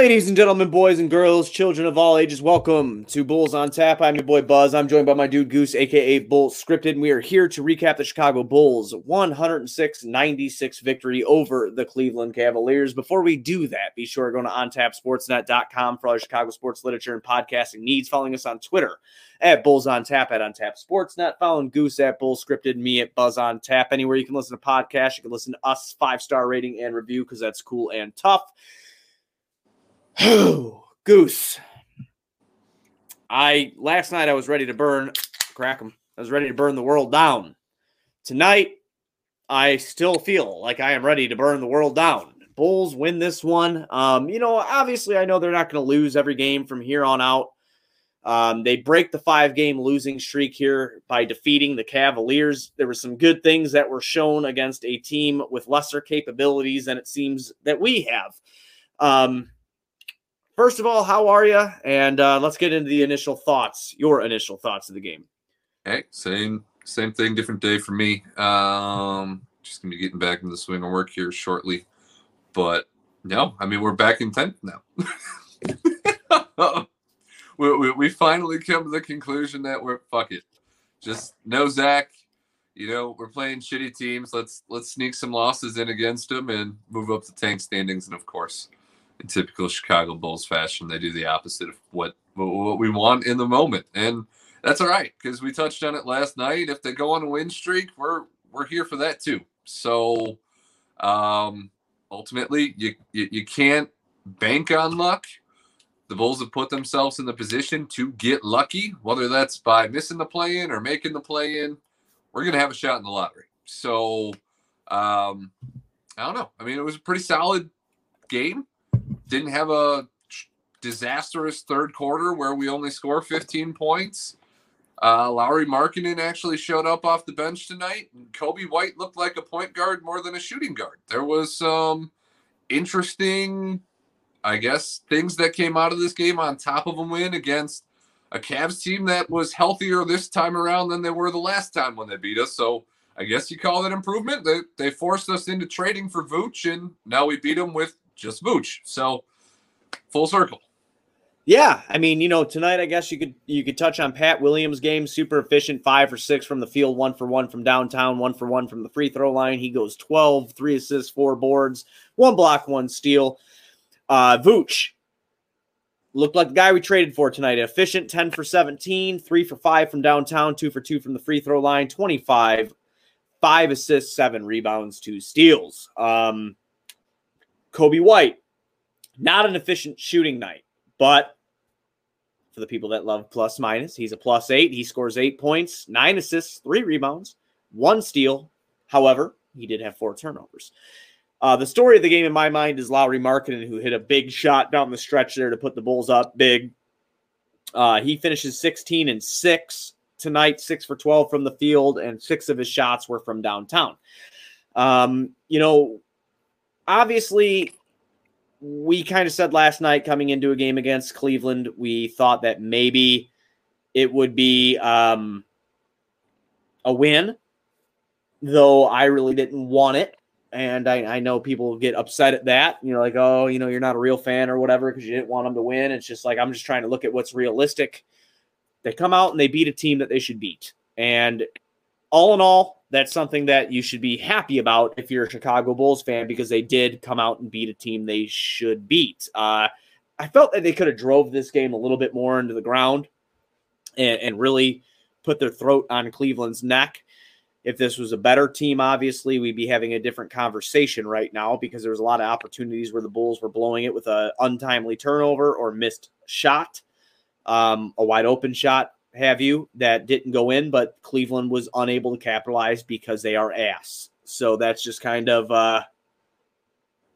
Ladies and gentlemen, boys and girls, children of all ages, welcome to Bulls on Tap. I'm your boy Buzz. I'm joined by my dude Goose, aka Bull Scripted, and we are here to recap the Chicago Bulls 106 96 victory over the Cleveland Cavaliers. Before we do that, be sure to go to ontapsportsnet.com for all your Chicago sports literature and podcasting needs. Following us on Twitter at Bulls on Tap at On Tap Sportsnet. Following Goose at Bull Scripted, me at Buzz on Tap. Anywhere you can listen to podcasts, you can listen to us five star rating and review because that's cool and tough. Goose. I last night I was ready to burn, crack them. I was ready to burn the world down. Tonight, I still feel like I am ready to burn the world down. Bulls win this one. Um, you know, obviously, I know they're not going to lose every game from here on out. Um, they break the five game losing streak here by defeating the Cavaliers. There were some good things that were shown against a team with lesser capabilities than it seems that we have. Um, First of all, how are you? And uh, let's get into the initial thoughts, your initial thoughts of the game. Hey, same same thing, different day for me. Um, just gonna be getting back into the swing of work here shortly. But no, I mean we're back in tenth now. we, we, we finally come to the conclusion that we're fuck it, just no Zach. You know we're playing shitty teams. Let's let's sneak some losses in against them and move up the tank standings. And of course, in typical Chicago Bulls fashion, they do the opposite of what what we want in the moment, and that's all right because we touched on it last night. If they go on a win streak, we're we're here for that too. So, um, ultimately, you, you you can't bank on luck. The Bulls have put themselves in the position to get lucky, whether that's by missing the play in or making the play in. We're gonna have a shot in the lottery. So, um, I don't know. I mean, it was a pretty solid game didn't have a disastrous third quarter where we only score 15 points. Uh, Lauri Markkanen actually showed up off the bench tonight. And Coby White looked like a point guard more than a shooting guard. There was some interesting, I guess, things that came out of this game on top of a win against a Cavs team that was healthier this time around than they were the last time when they beat us. So I guess you call that improvement. They, they forced us into trading for Vooch, and now we beat them with just Vooch. So full circle. Yeah, I mean, you know, tonight I guess you could you could touch on Pat Williams' game. Super efficient, five for six from the field, one for one from downtown, one for one from the free throw line. He goes 12, three assists, four boards, one block, one steal. Uh, Vooch looked like the guy we traded for tonight. Efficient, 10 for 17, three for five from downtown, two for two from the free throw line, 25, five assists, seven rebounds, two steals. Um, Coby White, not an efficient shooting night, but for the people that love plus minus, he's a plus eight. He scores eight points, nine assists, three rebounds, one steal. However, he did have four turnovers. Uh, the story of the game in my mind is Lauri Markkanen, who hit a big shot down the stretch there to put the Bulls up big. Uh, he finishes 16 and 6 tonight, 6 for 12 from the field, and six of his shots were from downtown. Um, you know, obviously, we kind of said last night coming into a game against Cleveland, we thought that maybe it would be um, a win, though I really didn't want it. And I, I, know people get upset at that. You know, like, oh, you know, you're not a real fan or whatever because you didn't want them to win. It's just like, I'm just trying to look at what's realistic. They come out and they beat a team that they should beat. And all in all, that's something that you should be happy about if you're a Chicago Bulls fan because they did come out and beat a team they should beat. Uh, I felt that they could have drove this game a little bit more into the ground and, and really put their throat on Cleveland's neck. If this was a better team, obviously, we'd be having a different conversation right now because there was a lot of opportunities where the Bulls were blowing it with an untimely turnover or missed shot, um, a wide open shot have you that didn't go in, but Cleveland was unable to capitalize because they are ass. So that's just kind of uh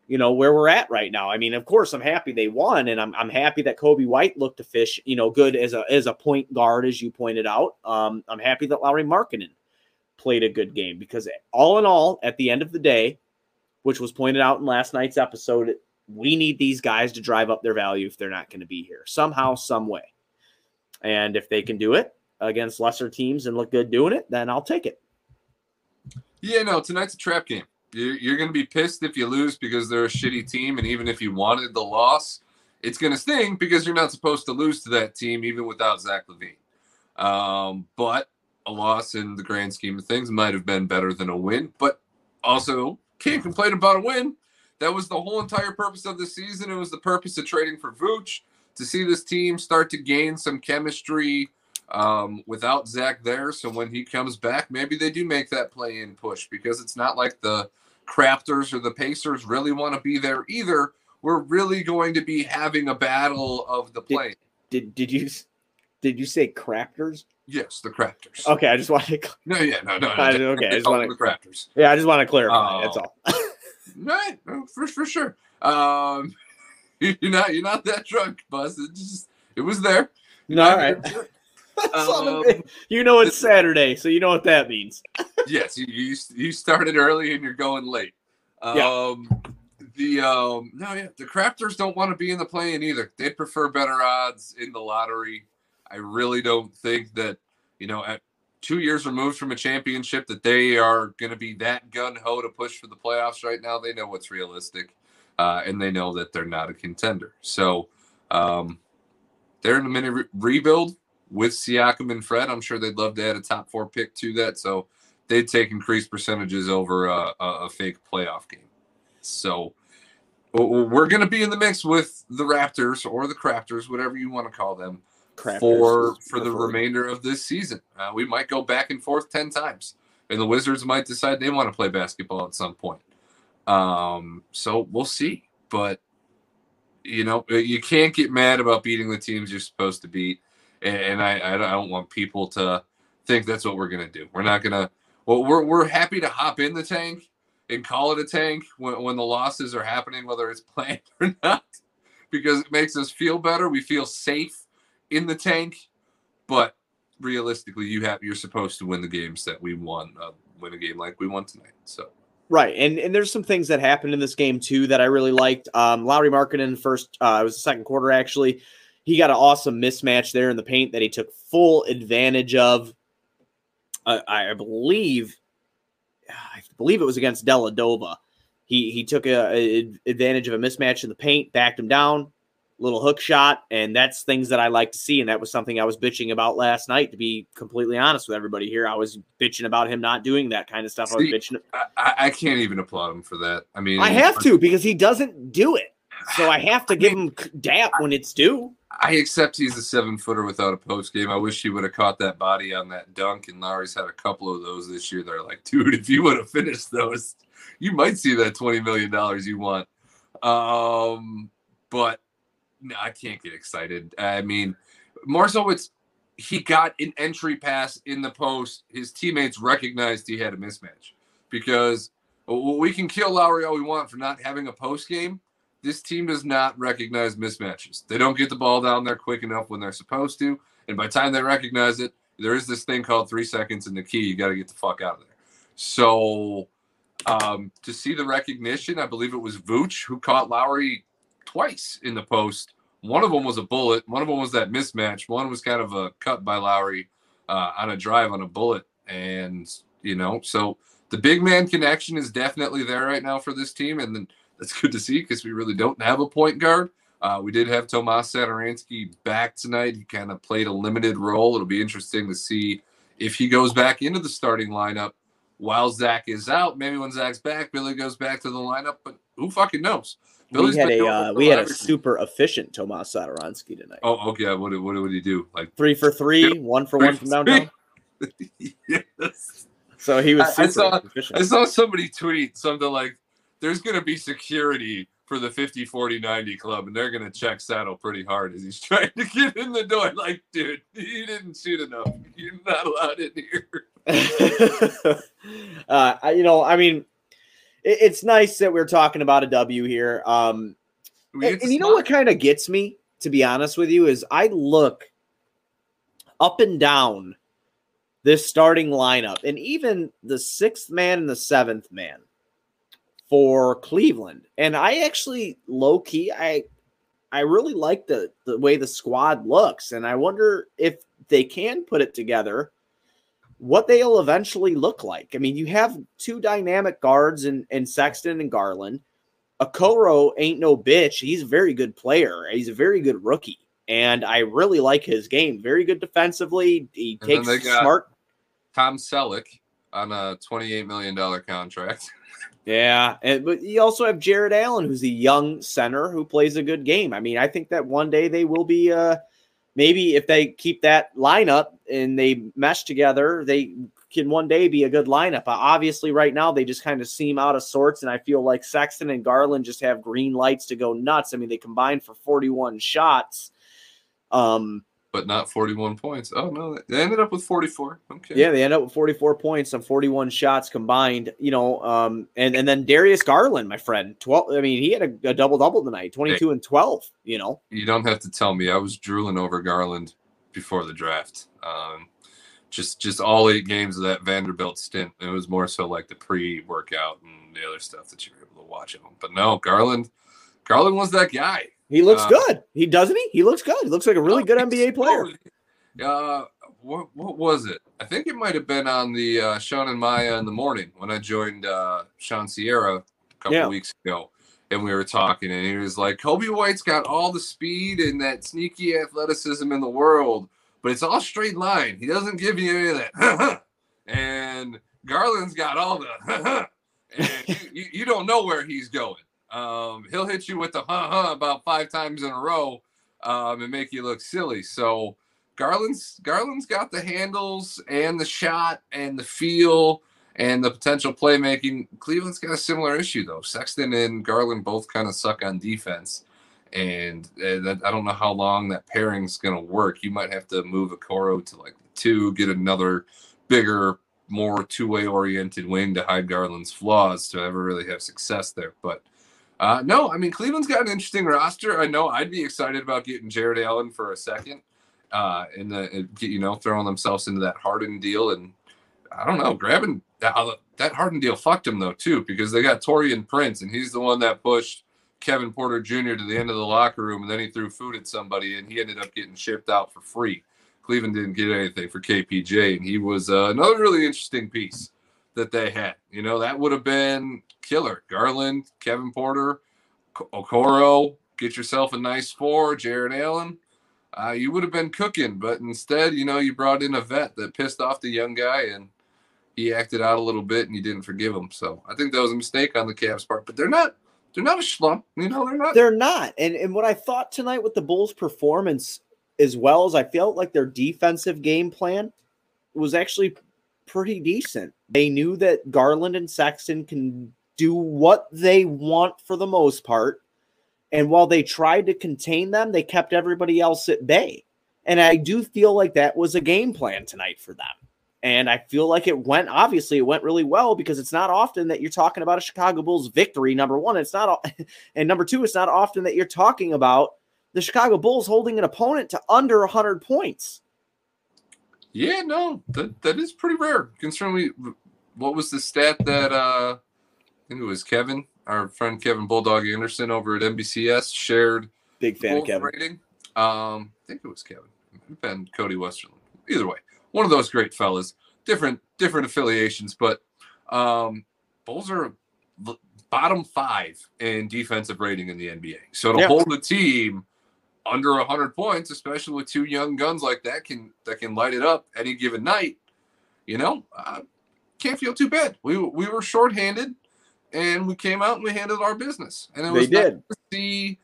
you know where we're at right now. I mean, of course, I'm happy they won, and I'm I'm happy that Coby White looked to fish, you know, good as a as a point guard, as you pointed out. Um, I'm happy that Lauri Markkanen played a good game because all in all, at the end of the day, which was pointed out in last night's episode, we need these guys to drive up their value if they're not going to be here somehow, some way. And if they can do it against lesser teams and look good doing it, then I'll take it. Yeah, no, tonight's a trap game. You're, you're going to be pissed if you lose because they're a shitty team. And even if you wanted the loss, it's going to sting because you're not supposed to lose to that team even without Zach LaVine. Um, but a loss in the grand scheme of things might have been better than a win, but also can't complain about a win. That was the whole entire purpose of the season. It was the purpose of trading for Vooch to see this team start to gain some chemistry um, without Zach there. So when he comes back, maybe they do make that play in push because it's not like the Crafters or the Pacers really want to be there either. We're really going to be having a battle of the play. Did did you did you say crafters? Yes, the Crafters. Okay, I just wanted to. No, yeah, no, no. no I- okay, I just wanna- the Crafters. Yeah, I just want to clarify. That's all. Right, no, for for sure. Um, you're not you're not that drunk, Buzz. It just it was there. No, all right. Um, you know it's Saturday, so you know what that means. yes, you, you you started early and you're going late. Um, Yeah. the um no yeah the crafters don't want to be in the play-in either. They'd prefer better odds in the lottery. I really don't think that you know at two years removed from a championship that they are going to be that gun ho to push for the playoffs right now. They know what's realistic, uh, and they know that they're not a contender. So um, they're in a mini re- rebuild with Siakam and Fred. I'm sure they'd love to add a top four pick to that. So they'd take increased percentages over a, a, fake playoff game. So we're going to be in the mix with the Raptors or the Crafters, whatever you want to call them, Crafters for for the remainder of this season. Uh, we might go back and forth ten times, and the Wizards might decide they want to play basketball at some point. Um, so we'll see. But you know, you can't get mad about beating the teams you're supposed to beat, and I I don't want people to think that's what we're gonna do. We're not gonna. Well, we're we're happy to hop in the tank and call it a tank when when the losses are happening, whether it's planned or not, because it makes us feel better. We feel safe in the tank, but realistically, you have you're supposed to win the games that we won. Uh, win a game like we won tonight. So Right, and and there's some things that happened in this game too that I really liked. Um, Lauri Markkanen in the first, uh, it was the second quarter actually. He got an awesome mismatch there in the paint that he took full advantage of. I believe, I believe it was against Dellavedova. He he took a, a advantage of a mismatch in the paint, backed him down, little hook shot, and that's things that I like to see. And that was something I was bitching about last night. To be completely honest with everybody here, I was bitching about him not doing that kind of stuff. I was bitching. I, I, I can't even applaud him for that. I mean, I have to because he doesn't do it. So I have to give him dap when it's due. I accept he's a seven footer without a post game. I wish he would have caught that body on that dunk, and Lauri's had a couple of those this year. They're like, dude, if you would have finished those, you might see that twenty million dollars you want. Um, but no, I can't get excited. I mean, more so it's he got an entry pass in the post. His teammates recognized he had a mismatch because we can kill Lauri all we want for not having a post game this team does not recognize mismatches. They don't get the ball down there quick enough when they're supposed to. And by the time they recognize it, there is this thing called three seconds in the key. You got to get the fuck out of there. So um, to see the recognition, I believe it was Vooch who caught Lauri twice in the post. One of them was a bullet. One of them was that mismatch. One was kind of a cut by Lauri uh, on a drive on a bullet. And, you know, so the big man connection is definitely there right now for this team. And then that's good to see because we really don't have a point guard. Uh, we did have Tomas Satoransky back tonight. He kind of played a limited role. It'll be interesting to see if he goes back into the starting lineup while Zach is out. Maybe when Zach's back, Billy goes back to the lineup, but who fucking knows? Billy's we had a uh, we had a super efficient Tomas Satoransky tonight. Oh, okay. What did, what did he do? Like, Three for three, one for Three one from downtown. yes. So he was I- I super saw- efficient. I saw somebody tweet something like, "There's going to be security for the 50 40 90 club, and they're going to check Saddle pretty hard as he's trying to get in the door." Like, dude, you didn't shoot enough. You're not allowed in here. uh, you know, I mean, it, it's nice that we're talking about a W here. Um, and, and you know what kind of gets me, to be honest with you, is I look up and down this starting lineup, and even the sixth man and the seventh man for Cleveland. And I actually low key, I I really like the the way the squad looks, and I wonder if they can put it together. What they'll eventually look like. I mean, you have two dynamic guards in, in Sexton and Garland Okoro ain't no bitch. He's a very good player. He's a very good rookie. And I really like his game. Very good defensively. He And takes smart. Tom Selleck on a $28 million contract. Yeah. And but you also have Jarrett Allen, who's a young center who plays a good game. I mean, I think that one day they will be uh maybe if they keep that lineup and they mesh together, they can one day be a good lineup. Uh, obviously, right now they just kind of seem out of sorts, and I feel like Sexton and Garland just have green lights to go nuts. I mean, they combined for 41 shots. Um, but not 41 points. Oh no, they ended up with 44. Okay. yeah, they end up with 44 points on 41 shots combined. You know, um, and and then Darius Garland, my friend, 12. I mean, he had a, a double double tonight, 22 and 12. You know, You don't have to tell me. I was drooling over Garland before the draft. Um, just just all eight games of that Vanderbilt stint. It was more so like the pre-workout and the other stuff that you were able to watch him. But no, Garland, Garland was that guy. He looks Uh, good. He doesn't he? He looks good. He looks like a really good NBA player. Uh, what what was it? I think it might have been on the uh, Sean and Maya in the morning when I joined uh, Sean Sierra a couple Yeah. weeks ago, and we were talking, and he was like, "Coby White's got all the speed and that sneaky athleticism in the world, but it's all straight line. He doesn't give you any of that." and Garland's got all the, and you, you, you don't know where he's going. Um, he'll hit you with the huh huh about five times in a row um, and make you look silly. So Garland's Garland's got the handles and the shot and the feel and the potential playmaking. Cleveland's got a similar issue though. Sexton and Garland both kind of suck on defense, and uh, that, I don't know how long that pairing's going to work. You might have to move Okoro to like two, get another bigger, more two-way oriented wing to hide Garland's flaws to ever really have success there, but. Uh, no, I mean Cleveland's got an interesting roster. I know I'd be excited about getting Jarrett Allen for a second, uh, in the you know throwing themselves into that Harden deal, and I don't know grabbing that that Harden deal fucked him though too because they got Taurean Prince and he's the one that pushed Kevin Porter Jr. to the end of the locker room and then he threw food at somebody and he ended up getting shipped out for free. Cleveland didn't get anything for KPJ and he was uh, another really interesting piece that they had. You know that would have been killer. Garland, Kevin Porter, Okoro, get yourself a nice four, Jarrett Allen. Uh, you would have been cooking, but instead, you know, you brought in a vet that pissed off the young guy and he acted out a little bit and you didn't forgive him. So I think that was a mistake on the Cavs part, but they're not they're not a schlump. You know, they're not They're not. And and what I thought tonight with the Bulls' performance, as well as I felt like their defensive game plan was actually pretty decent. They knew that Garland and Sexton can do what they want for the most part. And while they tried to contain them, they kept everybody else at bay. And I do feel like that was a game plan tonight for them. And I feel like it went, obviously, it went really well because it's not often that you're talking about a Chicago Bulls victory. Number one, it's not, and number two, it's not often that you're talking about the Chicago Bulls holding an opponent to under 100 points. Yeah, no, that that is pretty rare. Considering we, what was the stat that uh, I think it was Kevin, our friend Kevin Bulldog Anderson over at NBCS shared Big fan of Bulls Kevin. rating. Um, I think it was Kevin. It been Cody Westerlund. Either way, one of those great fellas. Different different affiliations, but um, Bulls are bottom five in defensive rating in the NBA. So to Yeah. hold a team under 100 points, especially with two young guns like that, can that can light it up any given night. You know, uh, can't feel too bad. We we were shorthanded, and we came out and we handled our business, and it was nice did. to see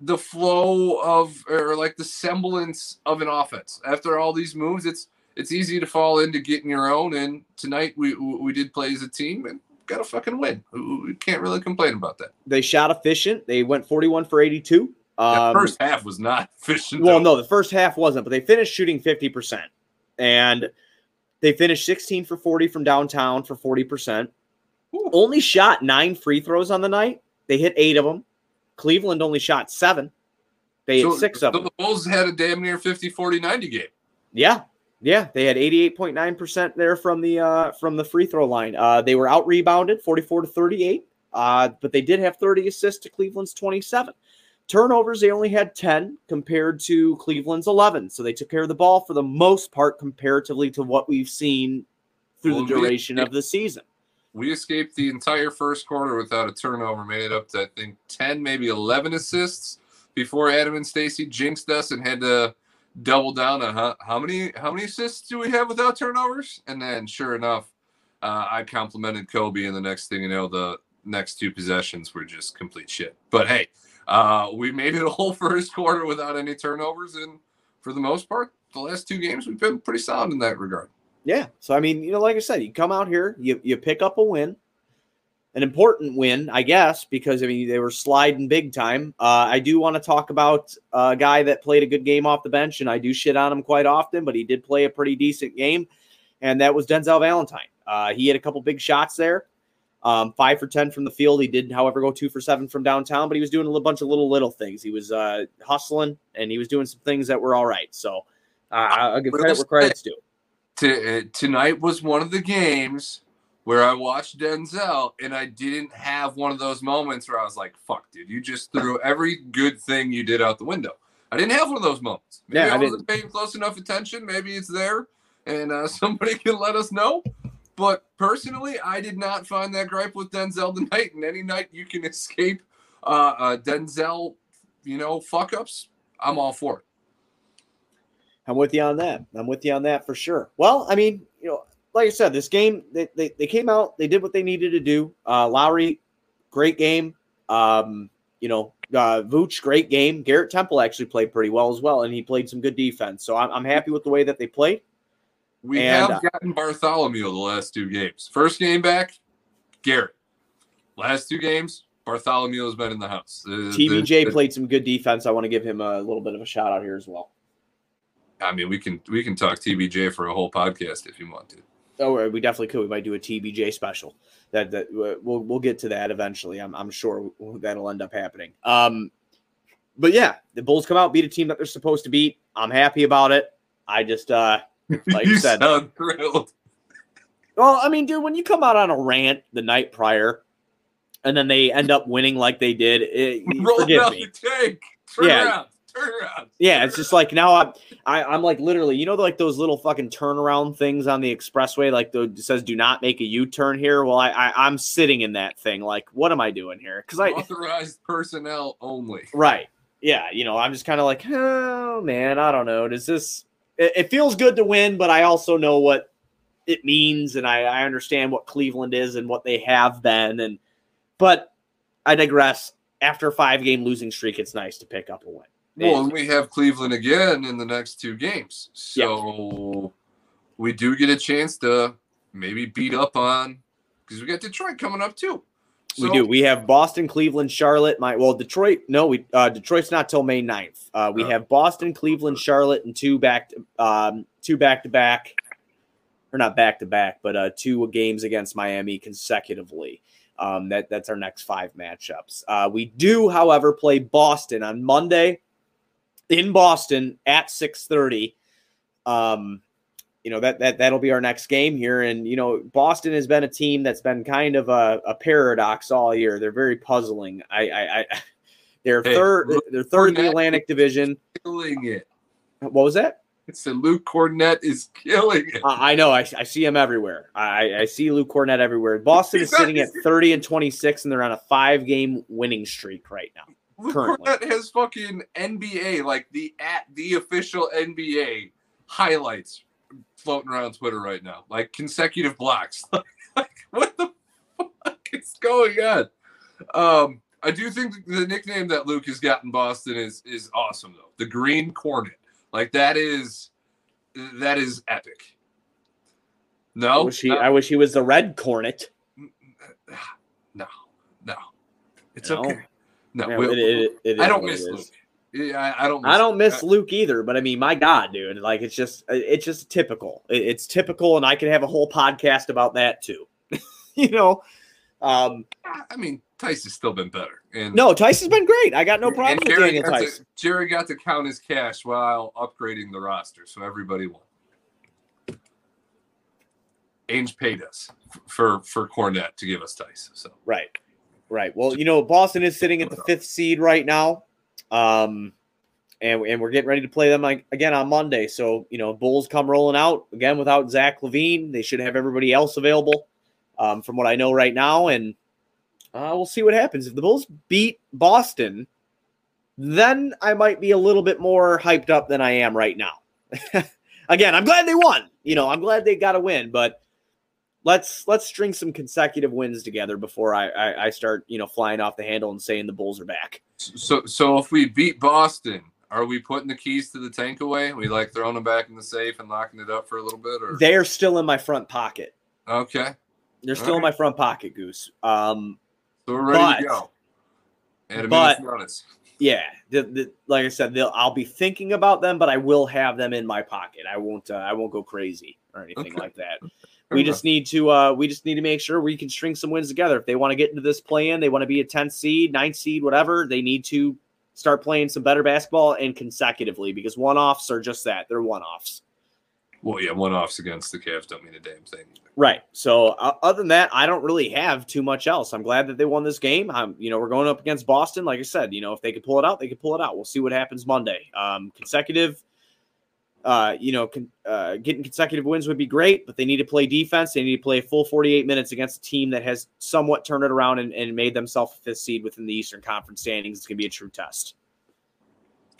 the flow of or like the semblance of an offense after all these moves. It's it's easy to fall into getting your own, and tonight we we did play as a team and got a fucking win. We we can't really complain about that. They shot efficient. They went 41 for 82. Um, first half was not efficient. Well, though. no, the first half wasn't, but they finished shooting 50%. And they finished 16 for 40 from downtown for 40%. Ooh. Only shot nine free throws on the night. They hit eight of them. Cleveland only shot seven. They hit six of so them. the Bulls had a damn near 50 40 90 game. Yeah. Yeah, they had 88.9% there from the uh from the free throw line. Uh they were out rebounded 44 to 38. Uh but they did have 30 assists to Cleveland's 27. Turnovers they only had 10 compared to Cleveland's 11. So they took care of the ball for the most part comparatively to what we've seen through Well, the we- duration of the season. we escaped the entire first quarter without a turnover, made it up to I think ten, maybe eleven assists before Adam and Stacy jinxed us and had to double down on how, how many how many assists do we have without turnovers? And then sure enough, uh, I complimented Coby, and the next thing you know, the next two possessions were just complete shit. But hey, uh, we made it a whole first quarter without any turnovers, and for the most part, the last two games we've been pretty solid in that regard. Yeah. So I mean, you know, like I said, you come out here, you you pick up a win, an important win, I guess, because I mean they were sliding big time. Uh, I do want to talk about a guy that played a good game off the bench, and I do shit on him quite often, but he did play a pretty decent game, and that was Denzel Valentine. Uh, he had a couple big shots there. Um, five for 10 from the field. He did, however, go two for seven from downtown, but he was doing a little bunch of little, little things. He was uh, hustling and he was doing some things that were all right. So uh, I'll give credit where credit's due. To, uh, tonight was one of the games where I watched Denzel and I didn't have one of those moments where I was like, fuck, dude, you just threw every good thing you did out the window. I didn't have one of those moments. Maybe yeah, I, I wasn't paying close enough attention. Maybe it's there and uh, somebody can let us know. But personally, I did not find that gripe with Denzel tonight. And any night you can escape uh, uh, Denzel, you know, fuck ups, I'm all for it. I'm with you on that. I'm with you on that for sure. Well, I mean, you know, like I said, this game they, they, they came out, they did what they needed to do. Uh, Lauri, great game. Um, you know, uh, Vooch, great game. Garrett Temple actually played pretty well as well, and he played some good defense. So I'm, I'm happy with the way that they played. We and, have uh, gotten Bartholomew the last two games. First game back, Garrett. Last two games, Bartholomew has been in the house. TBJ played some good defense. I want to give him a little bit of a shout out here as well. I mean, we can we can talk TBJ for a whole podcast if you want to. Oh, we definitely could. We might do a TBJ special. That that we'll we'll get to that eventually. I'm I'm sure that'll end up happening. Um, but yeah, the Bulls come out, beat a team that they're supposed to beat. I'm happy about it. I just uh like you said, sound thrilled. Well, I mean, dude, when you come out on a rant the night prior, and then they end up winning like they did, it, roll down me. the tank. Turn yeah. around. Turn around. Yeah, it's just like now I'm, I, I'm like literally, you know, like those little fucking turnaround things on the expressway, like the says "Do not make a U-turn here." Well, I, I I'm sitting in that thing, like, what am I doing here? Because I authorized personnel only. Right. Yeah. You know, I'm just kind of like, oh man, I don't know. Does this? It, it feels good to win, but I also know what it means, and I, I understand what Cleveland is and what they have been. And but I digress. After a five game losing streak, it's nice to pick up a win. Well, and we have Cleveland again in the next two games. So yeah. we do get a chance to maybe beat up on because we got Detroit coming up too. So, we do. We have Boston, Cleveland, Charlotte. My well, Detroit. No, we uh, Detroit's not till May 9th. Uh, we have Boston, Cleveland, Charlotte, and two back to, um, two back to back, or not back to back, but uh, two games against Miami consecutively. Um, that that's our next five matchups. Uh, we do, however, play Boston on Monday in Boston at six thirty. Um, you know that that that'll be our next game here. And you know, Boston has been a team that's been kind of a, a paradox all year. They're very puzzling. I, I, I they're hey, third. they're third in the Atlantic Division. Killing it. What was that? It's said Luke Kornet is killing it. I, I know. I, I see him everywhere. I, I see Luke Kornet everywhere. Boston is sitting at 30 and 26, and they're on a five game winning streak right now. Luke currently. Kornet has fucking NBA, like the at the official NBA highlights floating around Twitter right now, like consecutive blocks. like, what the fuck is going on? Um, I do think the nickname that Luke has got in Boston is is awesome though. The Green Cornet, like that is that is epic. No, I wish he, I wish he was the Red Cornet. No, no, it's no. okay. No, no it, it, it, I don't miss Luke. Yeah, I, don't. Miss, I don't miss Luke either. But I mean, my God, dude, like it's just it's just typical. it's typical, and I could have a whole podcast about that too. you know, um, I mean, Theis has still been better. And no, Theis has been great. I got no problem with Jerry Daniel Theis. To, Jerry got to count his cash while upgrading the roster, so everybody won. Ainge paid us for for Kornet to give us Theis. So right, right. Well, you know, Boston is sitting at the fifth seed right now. Um, and, and we're getting ready to play them again on Monday. So, you know, Bulls come rolling out again without Zach LaVine. They should have everybody else available. um, from what I know right now, and uh, we'll see what happens. If the Bulls beat Boston, then I might be a little bit more hyped up than I am right now. Again, I'm glad they won. You know, I'm glad they got a win, but let's let's string some consecutive wins together before I, I, I start you know flying off the handle and saying the Bulls are back. So so if we beat Boston, are we putting the keys to the tank away? We like throwing them back in the safe and locking it up for a little bit, or they are still in my front pocket. Okay, they're still right. in my front pocket, Goose. Um, so we're ready but, to go. And but, yeah, the, the, like I said, I'll be thinking about them, but I will have them in my pocket. I won't. Uh, I won't go crazy or anything okay. like that. we just need to. Uh, we just need to make sure we can string some wins together. If they want to get into this play-in, they want to be a 10th seed, 9th seed, whatever. They need to start playing some better basketball and consecutively because one-offs are just that. They're one-offs. Well, yeah, one-offs against the Cavs don't mean a damn thing. Right. So uh, other than that, I don't really have too much else. I'm glad that they won this game. I'm, you know, we're going up against Boston. Like I said, you know, if they could pull it out, they could pull it out. We'll see what happens Monday. Um, consecutive, uh, you know, con- uh, getting consecutive wins would be great, but they need to play defense. They need to play a full 48 minutes against a team that has somewhat turned it around and, and made themselves a fifth seed within the Eastern Conference standings. It's going to be a true test.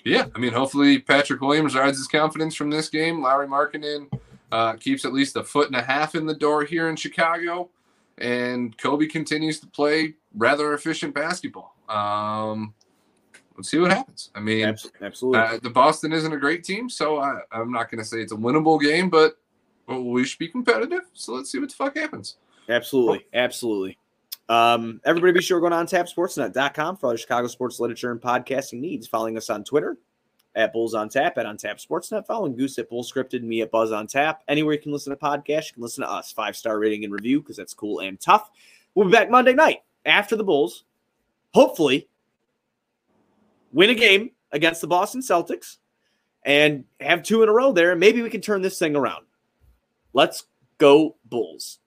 Yeah, I mean, hopefully Patrick Williams rides his confidence from this game. Lauri Markkanen uh, keeps at least a foot and a half in the door here in Chicago, and Coby continues to play rather efficient basketball. Um, let's see what happens. I mean, absolutely, uh, the Boston isn't a great team, so I, am not going to say it's a winnable game, but well, we should be competitive. So let's see what the fuck happens. Absolutely, absolutely. Um, everybody be sure to go on tapsportsnet.com for all your Chicago sports literature and podcasting needs. Following us on Twitter at Bulls on Tap, at On Tap Sportsnet, following Goose at Bull Scripted, me at Buzz on Tap. Anywhere you can listen to podcasts, you can listen to us. Five star rating and review because that's cool and tough. We'll be back Monday night after the Bulls. Hopefully, win a game against the Boston Celtics and have two in a row there. Maybe we can turn this thing around. Let's go, Bulls.